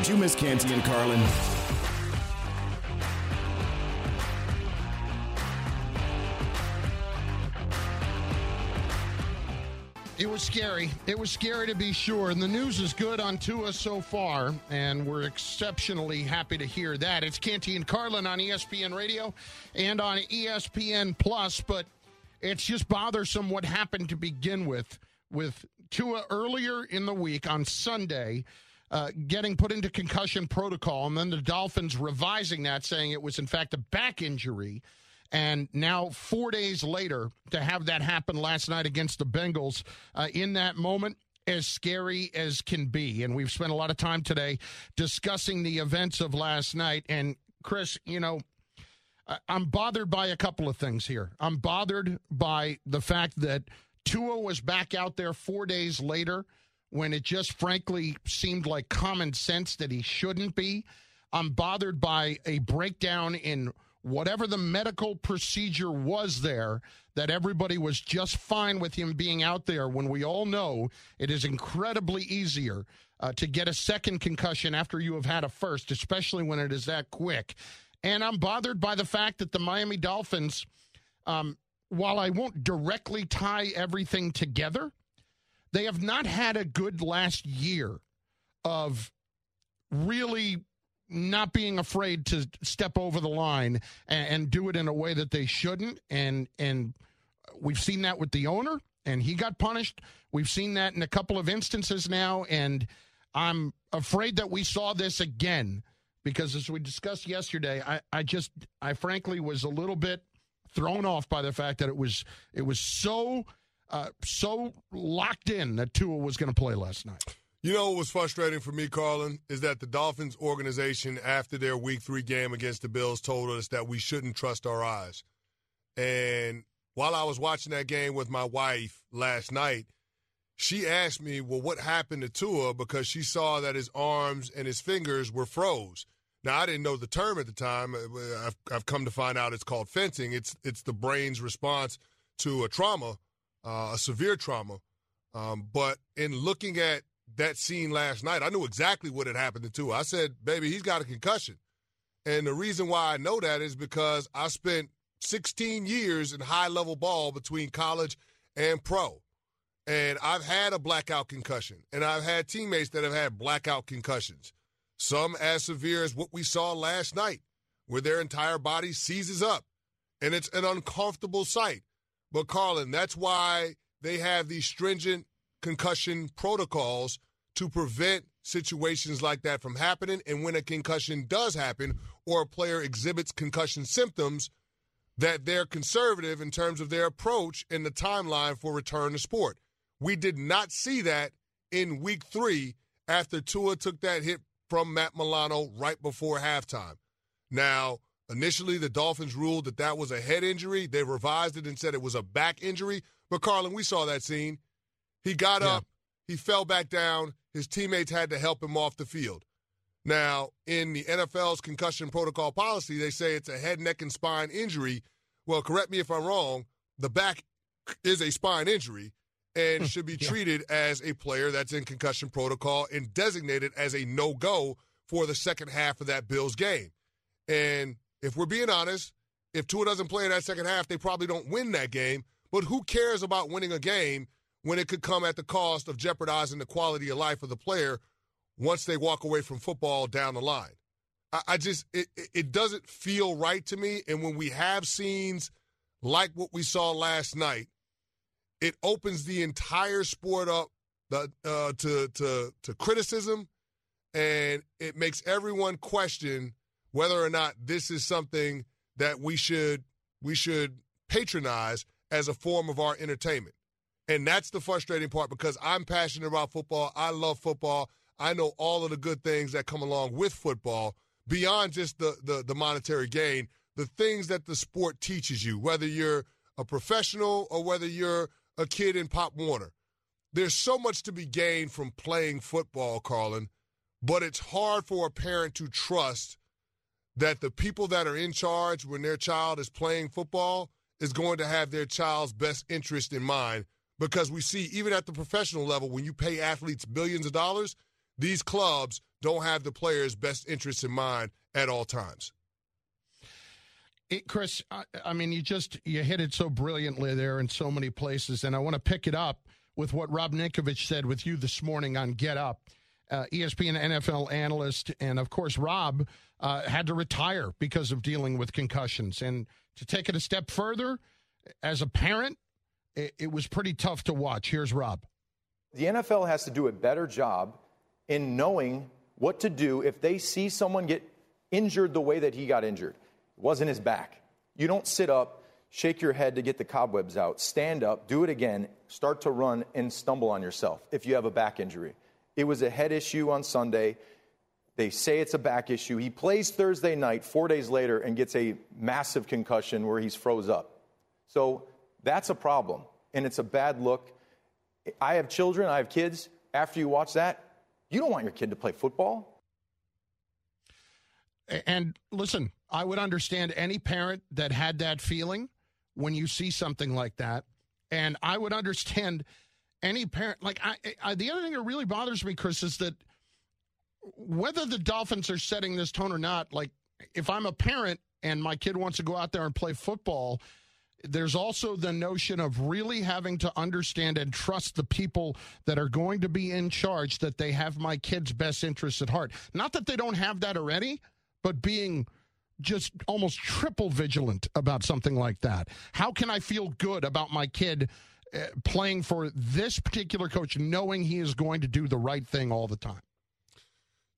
Did you miss Canty and Carlin? It was scary. It was scary to be sure. And the news is good on Tua so far, and we're exceptionally happy to hear that. It's Canty and Carlin on ESPN Radio and on ESPN Plus, but it's just bothersome what happened to begin with with Tua earlier in the week on Sunday. Uh, getting put into concussion protocol, and then the Dolphins revising that, saying it was in fact a back injury. And now, four days later, to have that happen last night against the Bengals uh, in that moment, as scary as can be. And we've spent a lot of time today discussing the events of last night. And, Chris, you know, I'm bothered by a couple of things here. I'm bothered by the fact that Tua was back out there four days later when it just frankly seemed like common sense that he shouldn't be. I'm bothered by a breakdown in whatever the medical procedure was there, that everybody was just fine with him being out there when we all know it is incredibly easier uh, to get a second concussion after you have had a first, especially when it is that quick. And I'm bothered by the fact that the Miami Dolphins, um, while I won't directly tie everything together, they have not had a good last year of really not being afraid to step over the line and, and, do it in a way that they shouldn't. And and we've seen that with the owner, and he got punished. We've seen that in a couple of instances now, and I'm afraid that we saw this again because as we discussed yesterday, I, I just I frankly was a little bit thrown off by the fact that it was it was so uh, so locked in that Tua was going to play last night. You know what was frustrating for me, Carlin, is that the Dolphins organization, after their week three game against the Bills, told us that we shouldn't trust our eyes. And while I was watching that game with my wife last night, she asked me, well, what happened to Tua? Because she saw that his arms and his fingers were froze. Now, I didn't know the term at the time. I've, I've come to find out it's called fencing. It's, it's the brain's response to a trauma, uh, a severe trauma. Um, but in looking at that scene last night, I knew exactly what had happened to. I said, baby, he's got a concussion. And the reason why I know that is because I spent 16 years in high level ball between college and pro. And I've had a blackout concussion, and I've had teammates that have had blackout concussions. Some as severe as what we saw last night, where their entire body seizes up. And it's an uncomfortable sight. But, Carlin, that's why they have these stringent concussion protocols to prevent situations like that from happening. And when a concussion does happen or a player exhibits concussion symptoms, that they're conservative in terms of their approach and the timeline for return to sport. We did not see that in week three after Tua took that hit from Matt Milano right before halftime. Now, initially, the Dolphins ruled that that was a head injury. They revised it and said it was a back injury. But, Carlin, we saw that scene. He got yeah. up, he fell back down. His teammates had to help him off the field. Now, in the NFL's concussion protocol policy, they say it's a head, neck, and spine injury. Well, correct me if I'm wrong. The back is a spine injury and hmm, should be yeah. treated as a player that's in concussion protocol and designated as a no go for the second half of that Bills game. And if we're being honest, if Tua doesn't play in that second half, they probably don't win that game. But who cares about winning a game when it could come at the cost of jeopardizing the quality of life of the player once they walk away from football down the line. I, I just it, it doesn't feel right to me. And when we have scenes like what we saw last night, it opens the entire sport up the, uh, to to to criticism, and it makes everyone question whether or not this is something that we should we should patronize as a form of our entertainment. And that's the frustrating part because I'm passionate about football. I love football. I know all of the good things that come along with football beyond just the, the, the monetary gain, the things that the sport teaches you, whether you're a professional or whether you're a kid in Pop Warner. There's so much to be gained from playing football, Carlin, but it's hard for a parent to trust that the people that are in charge when their child is playing football is going to have their child's best interest in mind. Because we see even at the professional level when you pay athletes billions of dollars these clubs don't have the players best interests in mind at all times. It, chris I, I mean you just you hit it so brilliantly there in so many places and i want to pick it up with what rob ninkovich said with you this morning on get up uh, espn nfl analyst and of course rob uh, had to retire because of dealing with concussions. And to take it a step further, as a parent, it, it was pretty tough to watch. Here's Rob. The NFL has to do a better job in knowing what to do if they see someone get injured the way that he got injured. It wasn't his back. You don't sit up, shake your head to get the cobwebs out, stand up, do it again, start to run, and stumble on yourself if you have a back injury. It was a head issue on Sunday. They say it's a back issue. He plays Thursday night, four days later, and gets a massive concussion where he's froze up. So that's a problem, and it's a bad look. I have children, I have kids. After you watch that, you don't want your kid to play football. And listen, I would understand any parent that had that feeling when you see something like that. And I would understand any parent. Like, I, I, the other thing that really bothers me, Chris, is that whether the Dolphins are setting this tone or not, like if I'm a parent and my kid wants to go out there and play football, there's also the notion of really having to understand and trust the people that are going to be in charge that they have my kid's best interests at heart. Not that they don't have that already, but being just almost triple vigilant about something like that. How can I feel good about my kid Uh, playing for this particular coach knowing he is going to do the right thing all the time?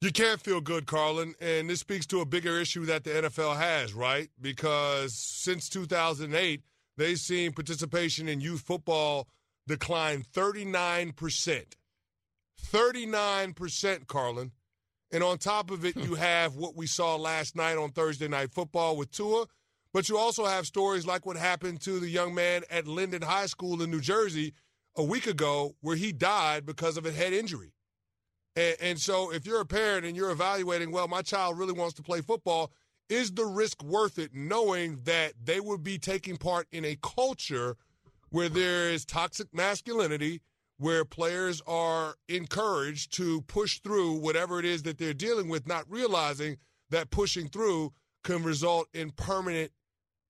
You can't feel good, Carlin, and this speaks to a bigger issue that the NFL has, right? Because since 2008, they've seen participation in youth football decline 39%. 39%, Carlin. And on top of it, hmm. you have what we saw last night on Thursday Night Football with Tua, but you also have stories like what happened to the young man at Linden High School in New Jersey a week ago, where he died because of a head injury. And, and so if you're a parent and you're evaluating, well, my child really wants to play football, is the risk worth it knowing that they would be taking part in a culture where there is toxic masculinity, where players are encouraged to push through whatever it is that they're dealing with, not realizing that pushing through can result in permanent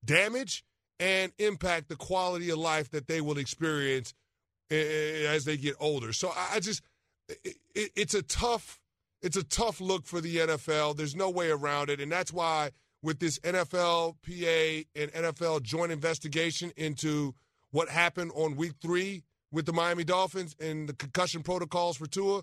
damage and impact the quality of life that they will experience as they get older. So I just it, it, it's a tough it's a tough look for the NFL. There's no way around it, and that's why with this NFL PA and NFL joint investigation into what happened on Week Three with the Miami Dolphins and the concussion protocols for Tua,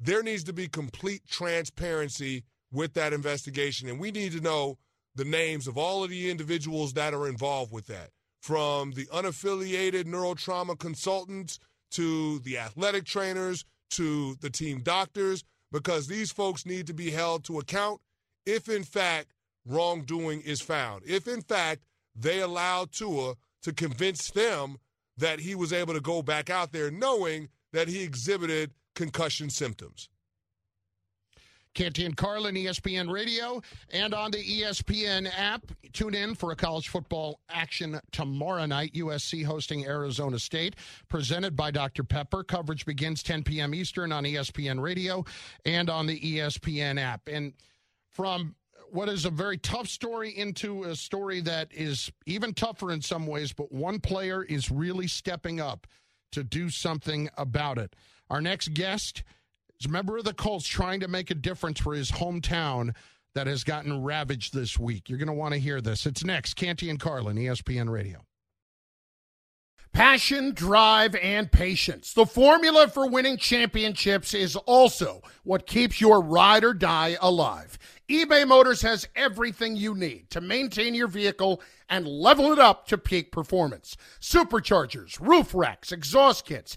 there needs to be complete transparency with that investigation, and we need to know the names of all of the individuals that are involved with that, from the unaffiliated neurotrauma consultants to the athletic trainers to the team doctors because these folks need to be held to account if, in fact, wrongdoing is found. If, in fact, they allowed Tua to convince them that he was able to go back out there knowing that he exhibited concussion symptoms. Canty and Carlin, ESPN Radio, and on the ESPN app. Tune in for a college football action tomorrow night. USC hosting Arizona State, presented by Dr. Pepper. Coverage begins 10 p.m. Eastern on ESPN Radio and on the ESPN app. And from what is a very tough story into a story that is even tougher in some ways, but one player is really stepping up to do something about it. Our next guest He's a member of the Colts trying to make a difference for his hometown that has gotten ravaged this week. You're going to want to hear this. It's next. Canty and Carlin, ESPN Radio. Passion, drive, and patience. The formula for winning championships is also what keeps your ride or die alive. eBay Motors has everything you need to maintain your vehicle and level it up to peak performance. Superchargers, roof racks, exhaust kits,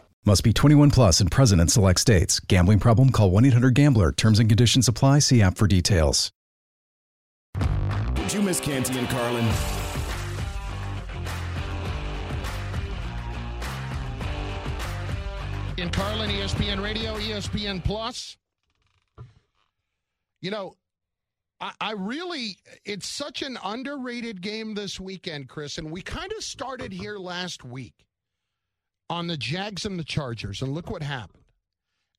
Must be 21 plus and present in select states. Gambling problem? Call 1 800 GAMBLER. Terms and conditions apply. See app for details. Did you miss Canty and Carlin? In Carlin, ESPN Radio, ESPN Plus. You know, I, I really, it's such an underrated game this weekend, Chris, and we kind of started here last week on the Jags and the Chargers, and look what happened.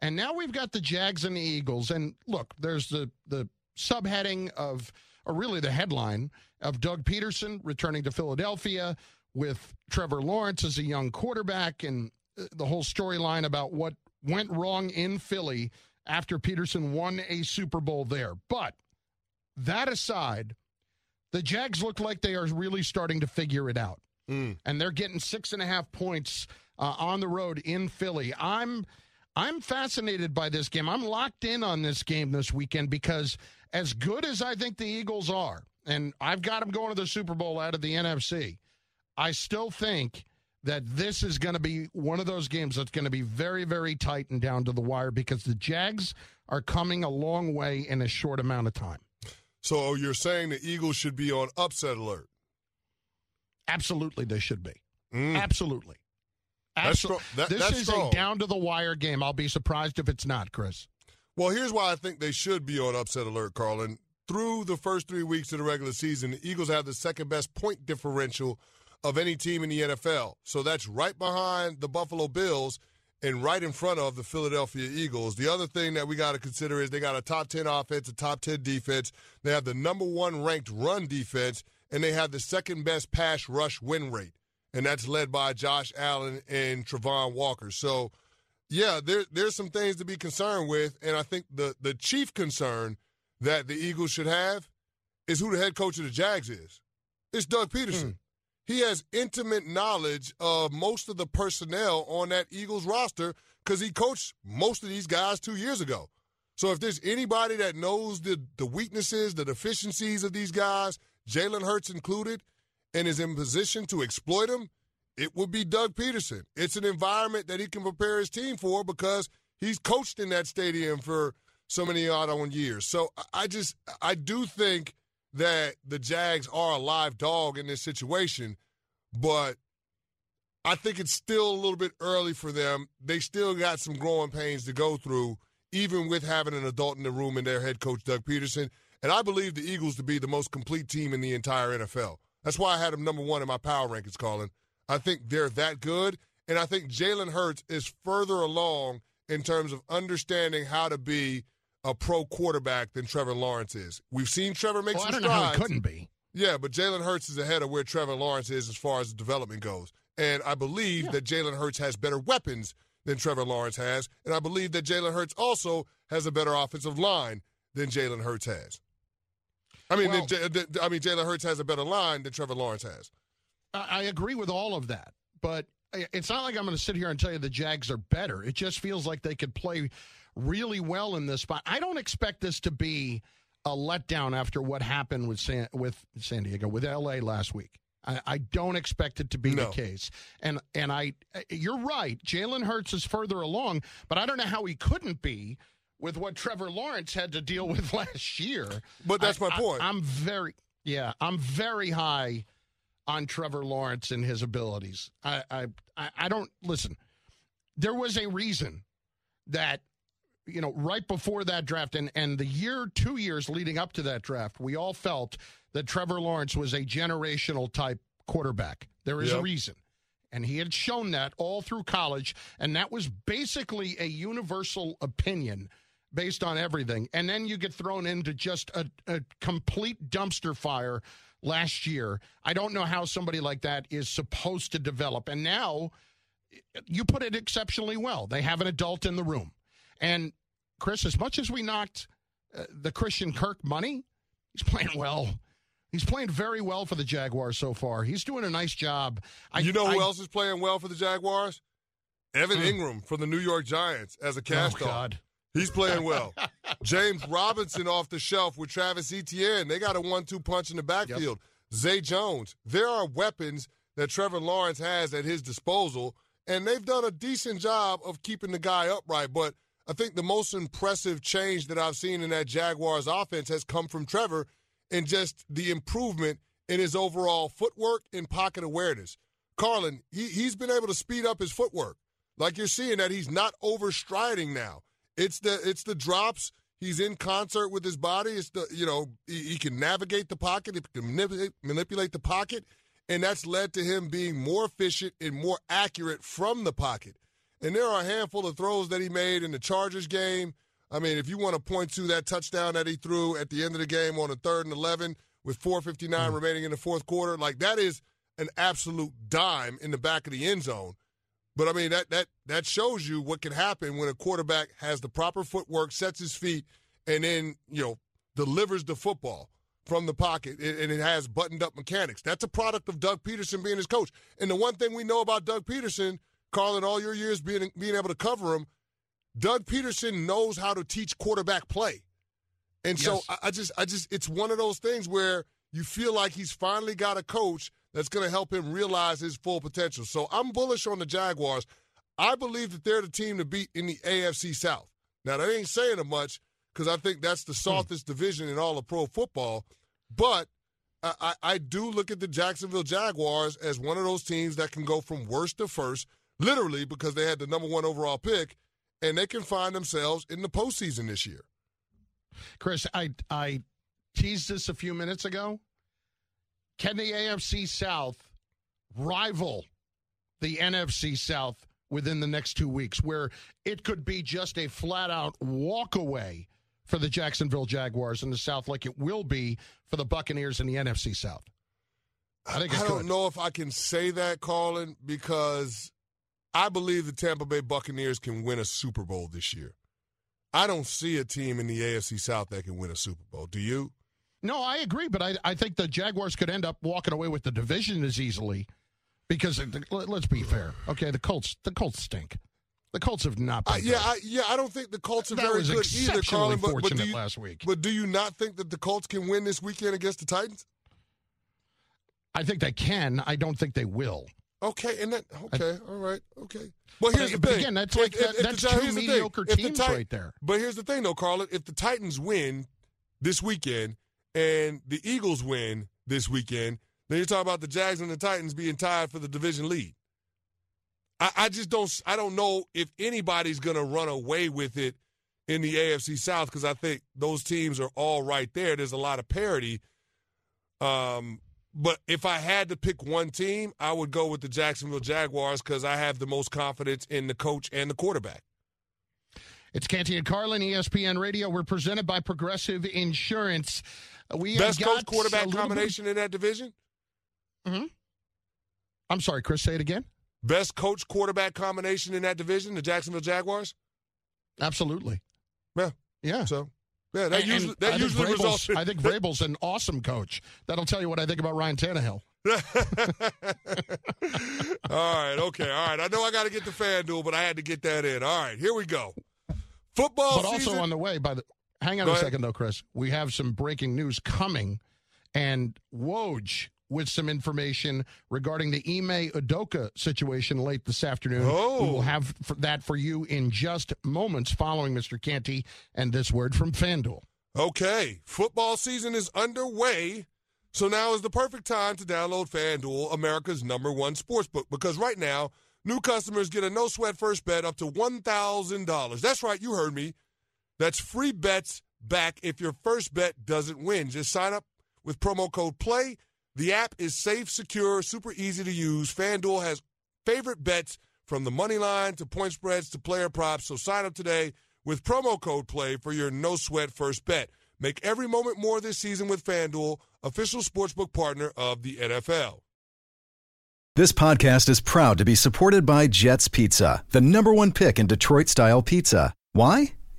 And now we've got the Jags and the Eagles, and look, there's the the subheading of, or really the headline of Doug Pederson returning to Philadelphia with Trevor Lawrence as a young quarterback, and uh, the whole storyline about what went wrong in Philly after Pederson won a Super Bowl there. But that aside, the Jags look like they are really starting to figure it out. Mm. And they're getting six and a half points uh, on the road in Philly. I'm I'm fascinated by this game. I'm locked in on this game this weekend because as good as I think the Eagles are, and I've got them going to the Super Bowl out of the NFC, I still think that this is going to be one of those games that's going to be very, very tight and down to the wire because the Jags are coming a long way in a short amount of time. So you're saying the Eagles should be on upset alert? Absolutely, they should be. Mm. Absolutely. That's Absolutely. strong. That- this that's is strong. a down to the wire game. I'll be surprised if it's not, Chris. Well, here's why I think they should be on upset alert, Carlin. Through the first three weeks of the regular season, the Eagles have the second best point differential of any team in the NFL. So that's right behind the Buffalo Bills and right in front of the Philadelphia Eagles. The other thing that we got to consider is they got a top 10 offense, a top 10 defense. They have the number one ranked run defense, and they have the second best pass rush win rate. And that's led by Josh Allen and Travon Walker. So, yeah, there, there's some things to be concerned with. And I think the, the chief concern that the Eagles should have is who the head coach of the Jags is. It's Doug Pederson. Hmm. He has intimate knowledge of most of the personnel on that Eagles roster because he coached most of these guys two years ago. So if there's anybody that knows the, the weaknesses, the deficiencies of these guys, Jalen Hurts included, and is in position to exploit them, it would be Doug Pederson. It's an environment that he can prepare his team for because he's coached in that stadium for so many odd on years. So I just I do think that the Jags are a live dog in this situation, but I think it's still a little bit early for them. They still got some growing pains to go through, even with having an adult in the room and their head coach Doug Pederson. And I believe the Eagles to be the most complete team in the entire NFL. That's why I had him number one in my power rankings, Colin. I think they're that good, and I think Jalen Hurts is further along in terms of understanding how to be a pro quarterback than Trevor Lawrence is. We've seen Trevor make Well, I some don't know how strides. it couldn't be. Yeah, but Jalen Hurts is ahead of where Trevor Lawrence is as far as development goes. And I believe that Jalen Hurts has better weapons than Trevor Lawrence has. And I believe that Jalen Hurts also has a better offensive line than Jalen Hurts has. I mean, Well- J- I mean, Jalen Hurts has a better line than Trevor Lawrence has. I I agree with all of that, but it's not like I'm going to sit here and tell you the Jags are better. It just feels like they could play really well in this spot. I don't expect this to be a letdown after what happened with San with San Diego with LA last week. I, I don't expect it to be No. the case. And and I, you're right. Jalen Hurts is further along, but I don't know how he couldn't be with what Trevor Lawrence had to deal with last year. But that's I- my point. I'm very, yeah, I'm very high on Trevor Lawrence and his abilities. I, I, I I don't listen. There was a reason that you know right before that draft and and the year two years leading up to that draft, we all felt that Trevor Lawrence was a generational type quarterback. There is a reason. And he had shown that all through college, and that was basically a universal opinion based on everything. And then you get thrown into just a, a complete dumpster fire last year. I don't know how somebody like that is supposed to develop. And now you put it exceptionally well. They have an adult in the room. And Chris, as much as we knocked uh, the Christian Kirk money, he's playing well. He's playing very well for the Jaguars so far. He's doing a nice job. I, you know who I- else is playing well for the Jaguars? Evan Hmm. Engram from the New York Giants as a Oh, cast off. God. He's playing well. James Robinson off the shelf with Travis Etienne. They got a one-two punch in the backfield. Zay Jones. There are weapons that Trevor Lawrence has at his disposal, and they've done a decent job of keeping the guy upright. But I think the most impressive change that I've seen in that Jaguars offense has come from Trevor and just the improvement in his overall footwork and pocket awareness. Carlin, he, he's been able to speed up his footwork. Like you're seeing that he's not overstriding now. It's the it's the drops. He's in concert with his body. It's the you know he, he can navigate the pocket. He can manipulate, manipulate the pocket, and that's led to him being more efficient and more accurate from the pocket. And there are a handful of throws that he made in the Chargers game. I mean, if you want to point to that touchdown that he threw at the end of the game on a third and eleven with 4:59 hmm. remaining in the fourth quarter, like that is an absolute dime in the back of the end zone. But I mean that that that shows you what can happen when a quarterback has the proper footwork, sets his feet, and then you know delivers the football from the pocket, and it has buttoned up mechanics. That's a product of Doug Pederson being his coach. And the one thing we know about Doug Pederson, Carl, in all your years being being able to cover him, Doug Pederson knows how to teach quarterback play. And so I, I just I just it's one of those things where you feel like he's finally got a coach that's going to help him realize his full potential. So I'm bullish on the Jaguars. I believe that they're the team to beat in the AFC South. Now that ain't saying it much because I think that's the hmm. softest division in all of pro football. But I, I, I do look at the Jacksonville Jaguars as one of those teams that can go from worst to first, literally because they had the number one overall pick, and they can find themselves in the postseason this year. Chris, I I teased this a few minutes ago. Can the AFC South rival the NFC South within the next two weeks, where it could be just a flat out walk away for the Jacksonville Jaguars in the South, like it will be for the Buccaneers in the NFC South? I think I don't could. know if I can say that, Colin, because I believe the Tampa Bay Buccaneers can win a Super Bowl this year. I don't see a team in the AFC South that can win a Super Bowl. Do you? No, I agree, but I, I think the Jaguars could end up walking away with the division as easily because let- let's be fair. Okay, the Colts the Colts stink. The Colts have not been I, yeah. I, yeah. I don't think the Colts are That very good either, Colin. But, but do you, last week. But do you not think that the Colts can win this weekend against the Titans? I think they can. I don't think they will. Okay, and that okay, all right, okay. Well, But- here's the but thing. again, that's like- that- the that's two the thing. mediocre the teams Tit- right there. But here's the thing, though, Carlin. If the Titans win this weekend and the Eagles win this weekend, then you're talking about the Jags and the Titans being tied for the division lead. I, I just don't. I don't know if anybody's going to run away with it in the AFC South because I think those teams are all right there. There's a lot of parity. Um, but if I had to pick one team, I would go with the Jacksonville Jaguars because I have the most confidence in the coach and the quarterback. It's Canty and Carlin, ESPN Radio. We're presented by Progressive Insurance. We Best coach quarterback little bit- combination in that division. Mm-hmm. I'm sorry, Chris. Say it again. Best coach quarterback combination in that division, the Jacksonville Jaguars. Absolutely. Yeah. Yeah. So, yeah, that And- usually that I think usually Vrabel's- results. in- I think Vrabel's an awesome coach. That'll tell you what I think about Ryan Tannehill. all right, okay, all right. I know I got to get the FanDuel, but I had to get that in. All right, here we go. Football but also season. on the way, by the hang on Go a ahead. second though, Chris. We have some breaking news coming, and Woj with some information regarding the Ime Udoka situation late this afternoon. Oh. We will oh. have for that for you in just moments following Mr. Canty and this word from FanDuel. Okay, football season is underway. So now is the perfect time to download FanDuel, America's number one sports book, because right now, new customers get a no sweat first bet up to $1,000. That's right, you heard me. That's free bets back if your first bet doesn't win. Just sign up with promo code PLAY. The app is safe, secure, super easy to use. FanDuel has favorite bets from the money line to point spreads to player props. So sign up today with promo code PLAY for your no sweat first bet. Make every moment more this season with FanDuel, official sportsbook partner of the NFL. This podcast is proud to be supported by Jets Pizza, the number one pick in Detroit style pizza. Why?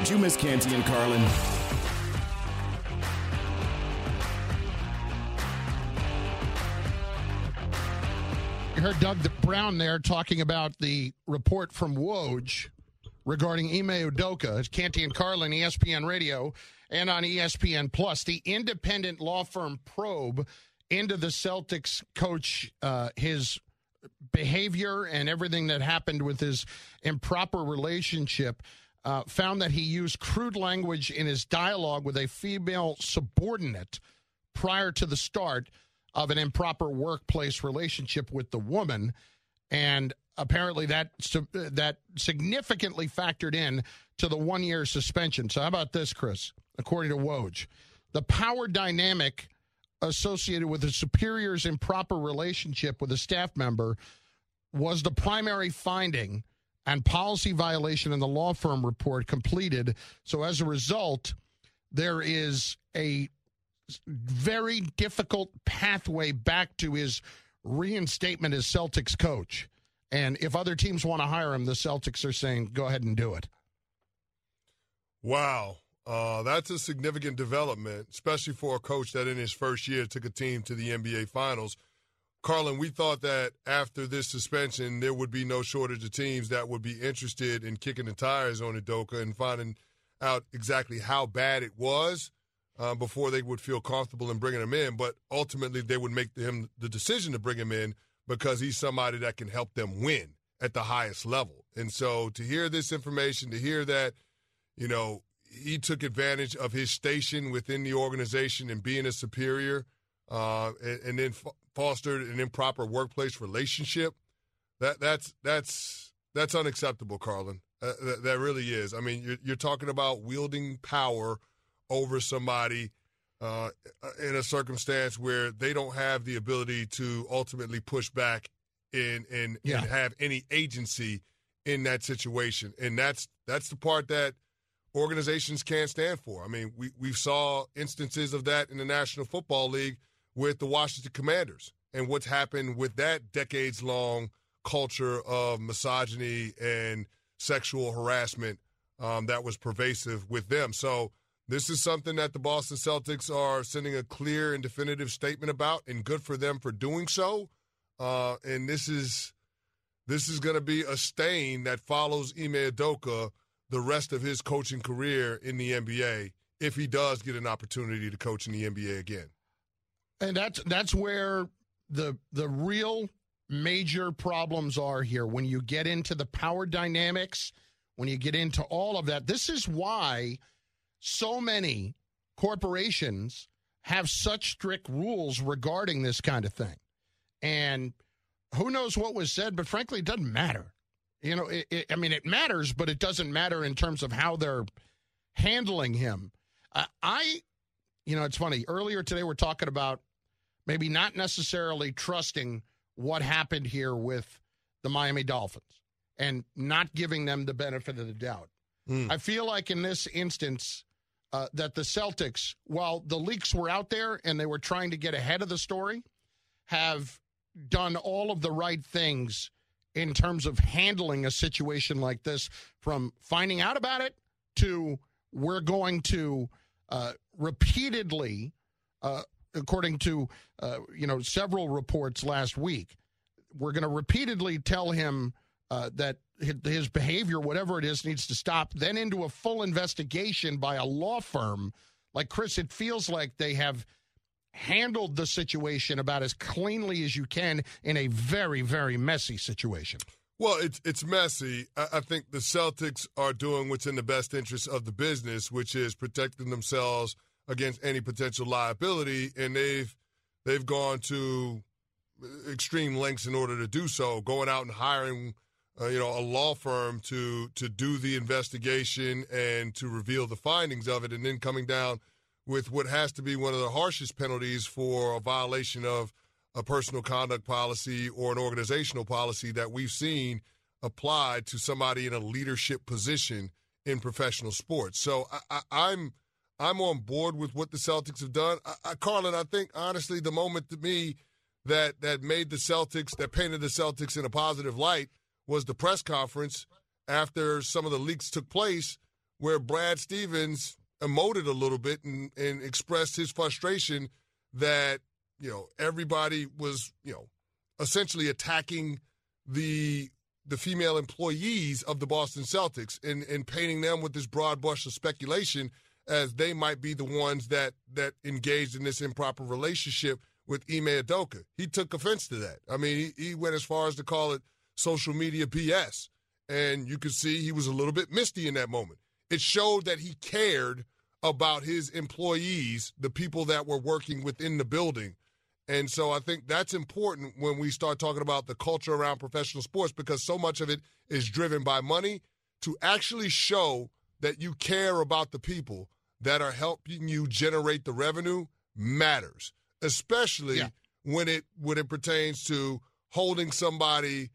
Did you miss Canty and Carlin? You heard Doug Brown there talking about the report from Woj regarding Ime Udoka. It's Canty and Carlin, ESPN Radio, and on ESPN Plus. The independent law firm probe into the Celtics coach, uh, his behavior and everything that happened with his improper relationship. Uh, found that he used crude language in his dialogue with a female subordinate prior to the start of an improper workplace relationship with the woman, and apparently that that significantly factored in to the one year suspension. So how about this, Chris? According to Woj, the power dynamic associated with a superior's improper relationship with a staff member was the primary finding and policy violation in the law firm report completed. So as a result, there is a very difficult pathway back to his reinstatement as Celtics coach. And if other teams want to hire him, the Celtics are saying, go ahead and do it. Wow. Uh, that's a significant development, especially for a coach that in his first year took a team to the NBA Finals. Carlin, we thought that after this suspension, there would be no shortage of teams that would be interested in kicking the tires on Udoka and finding out exactly how bad it was uh, before they would feel comfortable in bringing him in. But ultimately, they would make him the decision to bring him in because he's somebody that can help them win at the highest level. And so to hear this information, to hear that, you know, he took advantage of his station within the organization and being a superior, uh, and, and, then f- fostered an improper workplace relationship. That that's that's that's unacceptable, Carlin. Uh, that, that, really is. I mean, you're, you're, talking about wielding power over somebody uh, in a circumstance where they don't have the ability to ultimately push back and and, yeah. and have any agency in that situation. And that's that's the part that organizations can't stand for. I mean, we, we saw instances of that in the National Football League with the Washington Commanders and what's happened with that decades long culture of misogyny and sexual harassment um, that was pervasive with them. So, this is something that the Boston Celtics are sending a clear and definitive statement about, and good for them for doing so. Uh, and this is this is going to be a stain that follows Ime Udoka the rest of his coaching career in the NBA if he does get an opportunity to coach in the NBA again. And that's that's where the the real major problems are here when you get into the power dynamics, when you get into all of that. This is why so many corporations have such strict rules regarding this kind of thing. And who knows what was said, but frankly, it doesn't matter. You know, it, it, I mean, it matters, but it doesn't matter in terms of how they're handling him. Uh, I, you know, it's funny. Earlier today, we're talking about maybe not necessarily trusting what happened here with the Miami Dolphins and not giving them the benefit of the doubt. Mm. I feel like in this instance, uh, that the Celtics, while the leaks were out there and they were trying to get ahead of the story, have done all of the right things in terms of handling a situation like this from finding out about it to we're going to uh, repeatedly, uh, according to uh, you know several reports last week, we're going to repeatedly tell him uh, that his behavior, whatever it is, needs to stop. Then into a full investigation by a law firm. Like Chris, it feels like they have handled the situation about as cleanly as you can in a very, very messy situation. Well, it's it's messy. I, I, think the Celtics are doing what's in the best interest of the business, which is protecting themselves against any potential liability, and they've they've gone to extreme lengths in order to do so, going out and hiring uh, you know, a law firm to to do the investigation and to reveal the findings of it, and then coming down with what has to be one of the harshest penalties for a violation of a personal conduct policy or an organizational policy that we've seen applied to somebody in a leadership position in professional sports. So I, am I'm, on board with what the Celtics have done. I, I, Carlin, I think honestly, the moment to me that that made the Celtics that painted the Celtics in a positive light was the press conference after some of the leaks took place where Brad Stevens emoted a little bit and, and expressed his frustration that, you know, everybody was, you know, essentially attacking the the female employees of the Boston Celtics and, and painting them with this broad brush of speculation as they might be the ones that that engaged in this improper relationship with Ime Udoka. He took offense to that. I mean, he, he went as far as to call it social media BS. And you could see he was a little bit misty in that moment. It showed that he cared about his employees, the people that were working within the building. And so I think that's important when we start talking about the culture around professional sports because so much of it is driven by money to actually show that you care about the people that are helping you generate the revenue matters, especially yeah. when it when it pertains to holding somebody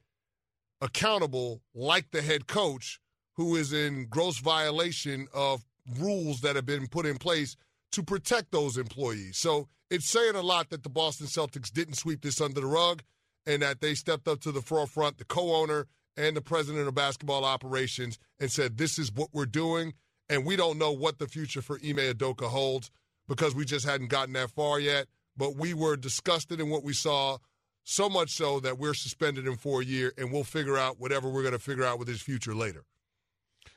accountable like the head coach who is in gross violation of rules that have been put in place to protect those employees. So it's saying a lot that the Boston Celtics didn't sweep this under the rug and that they stepped up to the forefront, the co owner and the president of basketball operations, and said, This is what we're doing. And we don't know what the future for Ime Udoka holds because we just hadn't gotten that far yet. But we were disgusted in what we saw so much so that we're suspended him for a year and we'll figure out whatever we're going to figure out with his future later.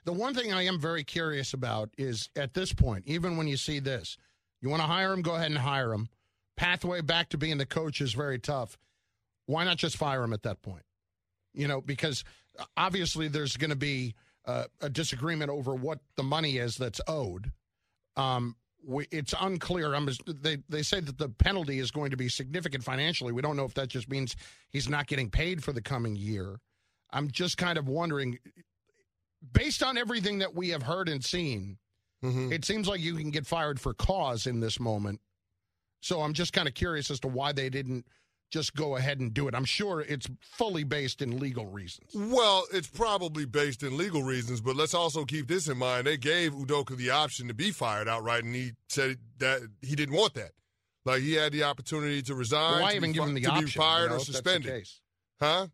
The one thing I am very curious about is at this point, even when you see this, you want to hire him, go ahead and hire him. Pathway back to being the coach is very tough. Why not just fire him at that point? You know, because obviously there's going to be uh, a disagreement over what the money is that's owed. Um, we, it's unclear. I'm, they they say that the penalty is going to be significant financially. We don't know if that just means he's not getting paid for the coming year. I'm just kind of wondering, based on everything that we have heard and seen, mm-hmm. it seems like you can get fired for cause in this moment. So I'm just kind of curious as to why they didn't just go ahead and do it. I'm sure it's fully based in legal reasons. Well, it's probably based in legal reasons, but let's also keep this in mind. They gave Udoka the option to be fired outright, and he said that he didn't want that. Like he had the opportunity to resign, why to, even be, give him the to option, be fired you know, or suspended. Huh?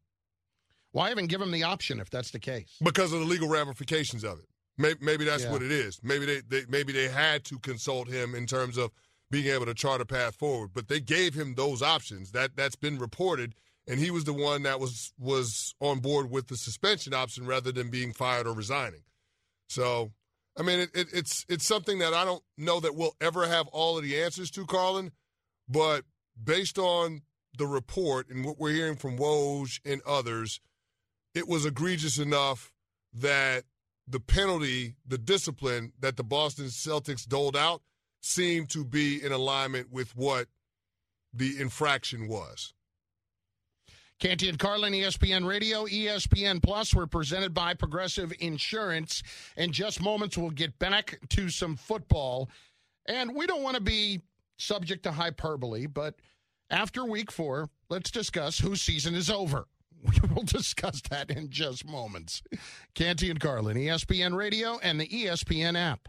Why even give him the option if that's the case? Because of the legal ramifications of it. Maybe, maybe that's yeah. what it is. Maybe they, they maybe they had to consult him in terms of being able to chart a path forward. But they gave him those options. That that's been reported, and he was the one that was was on board with the suspension option rather than being fired or resigning. So, I mean, it, it, it's it's something that I don't know that we'll ever have all of the answers to, Carlin. But based on the report and what we're hearing from Woj and others, it was egregious enough that the penalty, the discipline that the Boston Celtics doled out seemed to be in alignment with what the infraction was. Canty and Carlin, ESPN Radio, ESPN Plus. We're presented by Progressive Insurance. In just moments, we'll get back to some football. And we don't want to be subject to hyperbole, but after week four, let's discuss whose season is over. We'll discuss that in just moments. Canty and Carlin, ESPN Radio, and the ESPN app.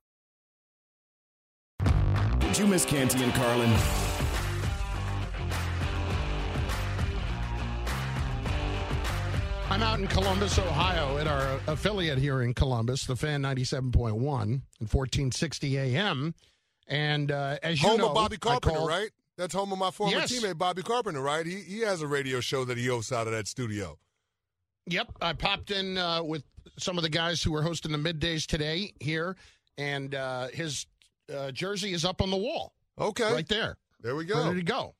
Did you miss Canty and Carlin? I'm out in Columbus, Ohio, at our affiliate here in Columbus, the Fan 97.1 and 1460 AM. And uh, as you home know, of Bobby Carpenter, called- right? That's home of my former Yes. teammate Bobby Carpenter, right? He he has a radio show that he hosts out of that studio. Yep, I popped in uh, with some of the guys who were hosting the middays today here, and uh, his uh, jersey is up on the wall. Okay, right there. There we go. Ready to go.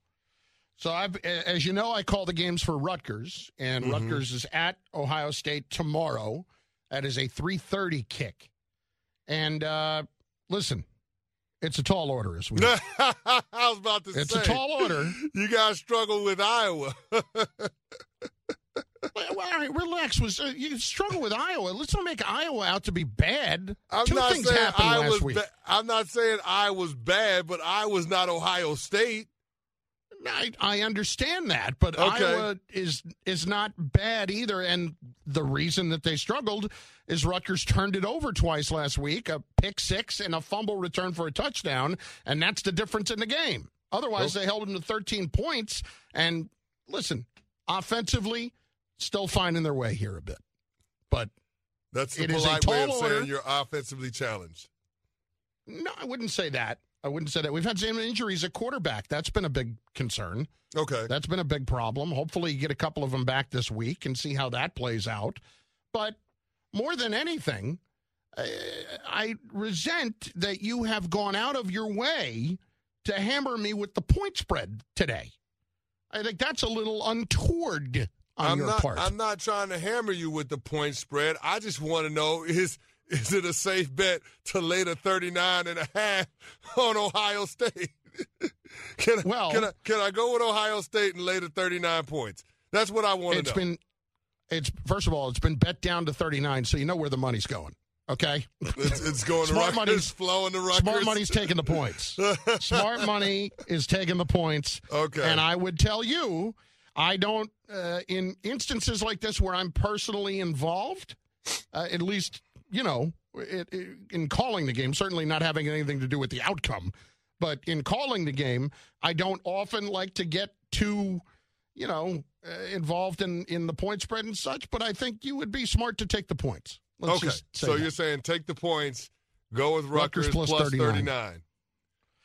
So, I've, as you know, I call the games for Rutgers, and Mhm. Rutgers is at Ohio State tomorrow. That is a three thirty kick. And uh, listen, it's a tall order as we. know. I was about to It's say a tall order. You guys struggle with Iowa. Well, all right, relax. Was uh, you struggle with Iowa? Let's not make Iowa out to be bad. I'm Two not things saying happened I last was. week. Ba- I'm not saying I was bad, but I was not Ohio State. I, I understand that, but Okay. Iowa is is not bad either. And the reason that they struggled is Rutgers turned it over twice last week, a pick six and a fumble return for a touchdown, and that's the difference in the game. Otherwise, they held them to 13 points. And listen, offensively, still finding their way here a bit, but That's the It is a polite way of tall saying order. you're offensively challenged. no, I wouldn't say that. I wouldn't say that. We've had some injuries at quarterback. That's been a big concern. Okay. That's been a big problem. Hopefully, you get a couple of them back this week and see how that plays out. But more than anything, uh, I resent that you have gone out of your way to hammer me with the point spread today. I think that's a little untoward on I'm your not. part. I'm not trying to hammer you with the point spread. I just want to know is is it a safe bet to lay the 39 and a half on Ohio State? can, I- Well- can I can I go with Ohio State and lay the 39 points? That's what I want to It's know. been, it's first of all, it's been bet down to 39, so you know where the money's going. Okay, it's, it's going to Smart Rutgers, money's- flowing to Rutgers. Smart money's taking the points. Smart money is taking the points. Okay. And I would tell you, I don't, uh, in instances like this where I'm personally involved, uh, at least, you know, it, it, in calling the game, certainly not having anything to do with the outcome, but in calling the game, I don't often like to get too, you know, uh, involved in, in the point spread and such, but I think you would be smart to take the points. Let's okay. So that. you're saying take the points, go with Rutgers Rutgers, plus plus 39. 39.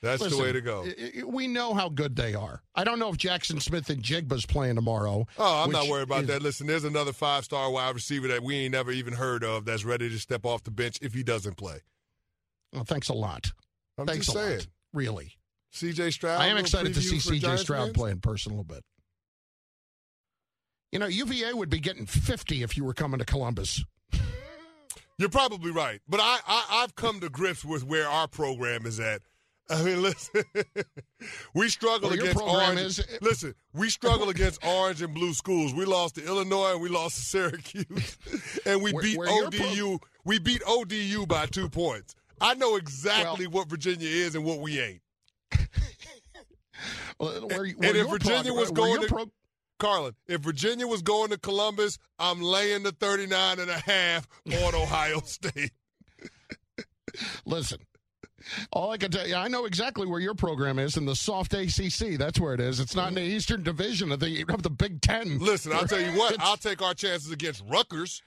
That's Listen, the way to go. We know how good they are. I don't know if Jaxon Smith-Njigba's playing tomorrow. Oh, I'm not worried about is- that. Listen, there's another five star wide receiver that we ain't never even heard of that's ready to step off the bench if he doesn't play. Well, thanks a lot. I'm thanks just a saying. lot. Really. CJ Stroud. I am excited to see CJ Stroud fans? play in person a little bit. You know, UVA would be getting 50 if you were coming to Columbus. You're probably right, but I, I I've come to grips with where our program is at. I mean, listen, we struggle Well, against orange. is- listen, we struggle against orange and blue schools. We lost to Illinois and we lost to Syracuse, and we Where- beat where ODU. we beat ODU by two points. I know exactly what Virginia is and what we ain't. Well, where, and if Virginia prog- was going to pro- Carlin, if Virginia was going to Columbus, I'm laying the 39 and a half on Ohio State. Listen, all I can tell you, I know exactly where your program is in the soft ACC. That's where it is. It's not in the Eastern Division of the of the Big Ten. Listen, I'll tell you what, It's- I'll take our chances against Rutgers.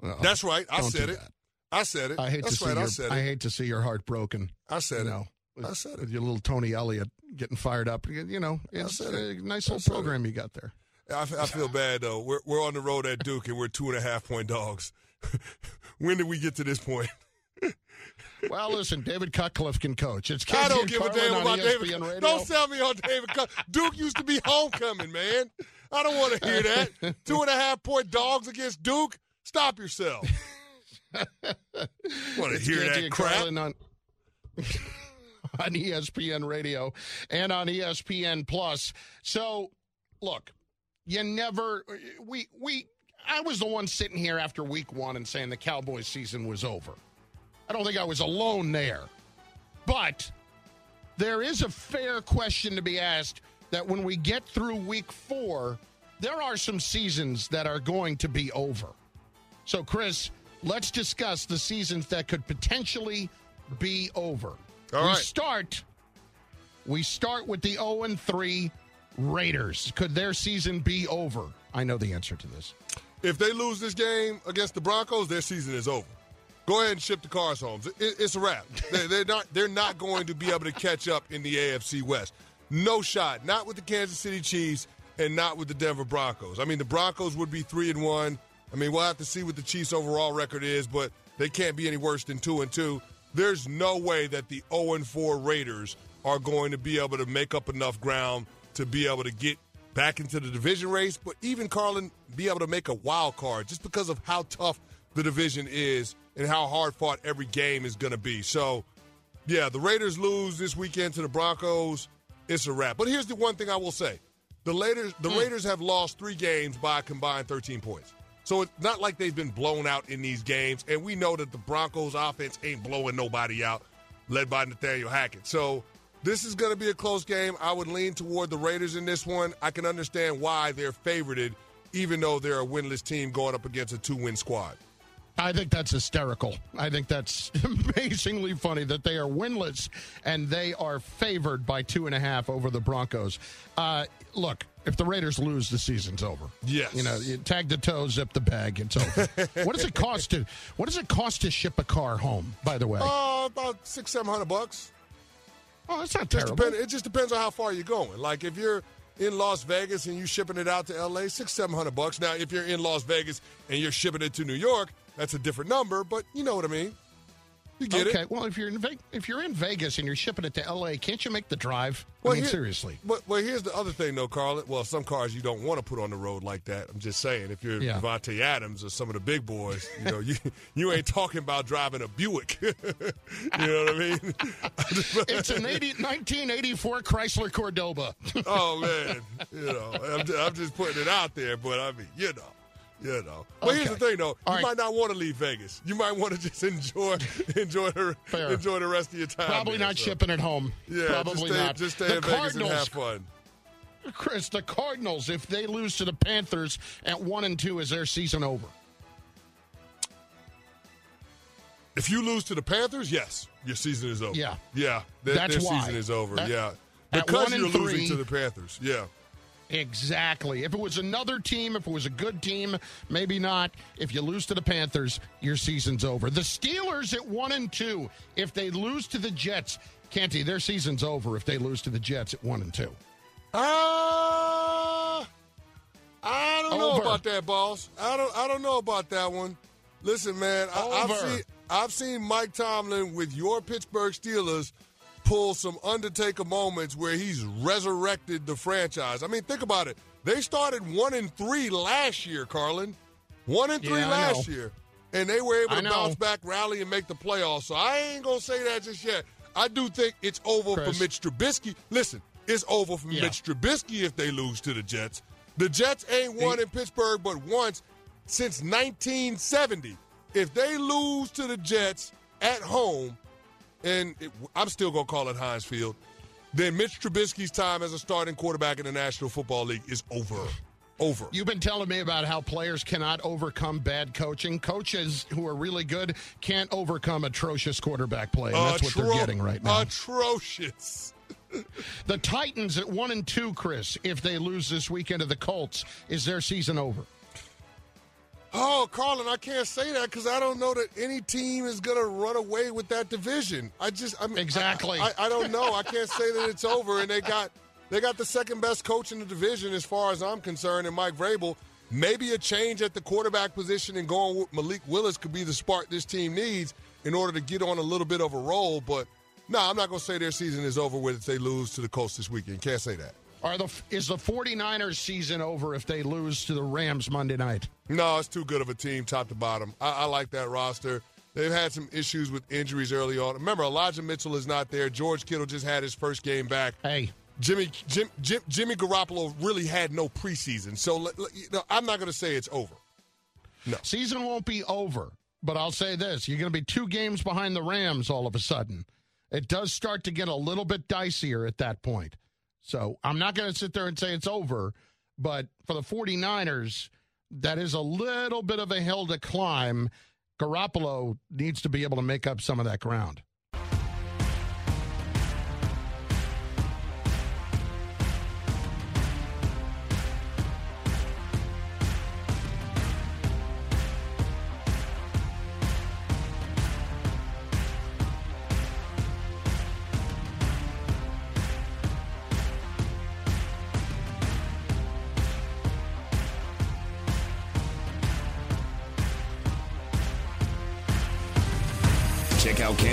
Well, That's right. I said it. that. I said it. I hate That's to see right. your I said I hate to see your heart broken. I said you it. know, with, I said it. with your little Tony Elliott getting fired up. You know, it's said a it. nice I little said it. program you got there. I feel bad though. We're we're on the road at Duke and we're two and a half point dogs. when did we get to this point? Well, listen, David Cutcliffe can coach. It's I don't give a damn about David. Radio. Don't sell me on David. Cut- Duke used to be homecoming, man. I don't want to hear that. Two and a half point dogs against Duke. Stop yourself. want to hear that and crap? Carlin on, on ESPN Radio and on ESPN Plus. So, look, you never we we I was the one sitting here after week 1 and saying the Cowboys season was over. I don't think I was alone there. But there is a fair question to be asked that when we get through week 4, there are some seasons that are going to be over. So, Chris, let's discuss the seasons that could potentially be over. All we right. start. We start with the 0 and 3 Raiders. Could their season be over? I know the answer to this. If they lose this game against the Broncos, their season is over. Go ahead and ship the cars home. It- it's a wrap. They- They're not. They're not going to be able to catch up in the AFC West. No shot. Not with the Kansas City Chiefs and not with the Denver Broncos. I mean, the Broncos would be three and one. I mean, we'll have to see what the Chiefs' overall record is, but they can't be any worse than two and two. There's no way that the 0 and 4 Raiders are going to be able to make up enough ground to be able to get back into the division race, but even Carlin be able to make a wild card just because of how tough the division is and how hard fought every game is going to be. So, yeah, the Raiders lose this weekend to the Broncos. It's a wrap. But here's the one thing I will say: the Raiders, the hmm. Raiders have lost three games by a combined 13 points. So it's not like they've been blown out in these games, and we know that the Broncos' offense ain't blowing nobody out, led by Nathaniel Hackett. So this is going to be a close game. I would lean toward the Raiders in this one. I can understand why they're favorited, even though they're a winless team going up against a two-win squad. I think that's hysterical. I think that's amazingly funny that they are winless and they are favored by two and a half over the Broncos. Uh, look, if the Raiders lose, the season's over. Yes. you know, you tag the toe, zip the bag, it's over. what does it cost to What does it cost to ship a car home? By the way, Uh, about six, seven hundred bucks. oh, that's not Just terrible. it just depends on how far you're going. Like if you're in Las Vegas and you shipping it out to LA, six, seven hundred bucks. Now, if you're in Las Vegas and you're shipping it to New York, that's a different number. But you know what I mean. You get okay, it. well, if you're in Ve- if you're in Vegas and you're shipping it to L.A., can't you make the drive? I mean, here- seriously. But well, here's the other thing, though, Carl. Well, some cars you don't want to put on the road like that. I'm just saying, if you're Yeah. Davante Adams or some of the big boys, you know, you you ain't talking about driving a Buick. you know what I mean? It's an 80, 1984 Chrysler Cordoba. oh man, you know, I'm I'm just putting it out there, but I mean, you know. You know, but here's the thing, though. All you right. might not want to leave Vegas. You might want to just enjoy, enjoy the, Fair. enjoy the rest of your time. Probably there, not so. shipping it home. Yeah, Probably just stay, not. just stay the in Vegas Cardinals, and have fun. Chris, the Cardinals, if they lose to the Panthers at one and two, is their season over? If you lose to the Panthers, yes, your season is over. Yeah. yeah, their, That's their why. season is over. That- yeah, because you're losing three- to the Panthers. Yeah, Exactly. If it was another team, if it was a good team, maybe not. If you lose to the Panthers, your season's over. The Steelers at one and two. If they lose to the Jets, Canty, their season's over. If they lose to the Jets at one and two. Uh, I don't know about that, boss. I don't. I don't know about that one. Listen, man, I, I've seen I've seen Mike Tomlin with your Pittsburgh Steelers pull some Undertaker moments where he's resurrected the franchise. I mean, think about it. They started one and three last year, Carlin. One and three Yeah, last year, and they were able to bounce back, rally, and make the playoffs. So I ain't gonna say that just yet. I do think it's over Chris. for Mitch Trubisky. Listen, it's over for Yeah. Mitch Trubisky if they lose to the Jets. The Jets ain't won in Pittsburgh but once since 1970. if they lose to the Jets at home, and it, I'm still going to call it Heinz Field, then Mitch Trubisky's time as a starting quarterback in the National Football League is over. Over. You've been telling me about how players cannot overcome bad coaching. Coaches who are really good can't overcome atrocious quarterback play. And that's what they're getting right now. Atrocious. the Titans at one and two, Chris. If they lose this weekend to the Colts, is their season over? Oh, Carlin, I can't say that because I don't know that any team is going to run away with that division. I just, I mean, exactly. I, I, I don't know. I can't say that it's over. And they got, they got the second best coach in the division as far as I'm concerned, and Mike Vrabel. Maybe a change at the quarterback position and going with Malik Willis could be the spark this team needs in order to get on a little bit of a roll. But no, I'm not going to say their season is over with if they lose to the Colts this weekend. Can't say that. Are the is the 49ers season over if they lose to the Rams Monday night? No, it's too good of a team, top to bottom. I, I like that roster. They've had some issues with injuries early on. Remember, Elijah Mitchell is not there. George Kittle just had his first game back. Hey, Jimmy Jim, Jim, Jimmy Garoppolo really had no preseason, so you know, I'm not going to say it's over. No, season won't be over, but I'll say this: you're going to be two games behind the Rams all of a sudden. It does start to get a little bit dicier at that point. So I'm not going to sit there and say it's over, but for the 49ers, that is a little bit of a hill to climb. Garoppolo needs to be able to make up some of that ground.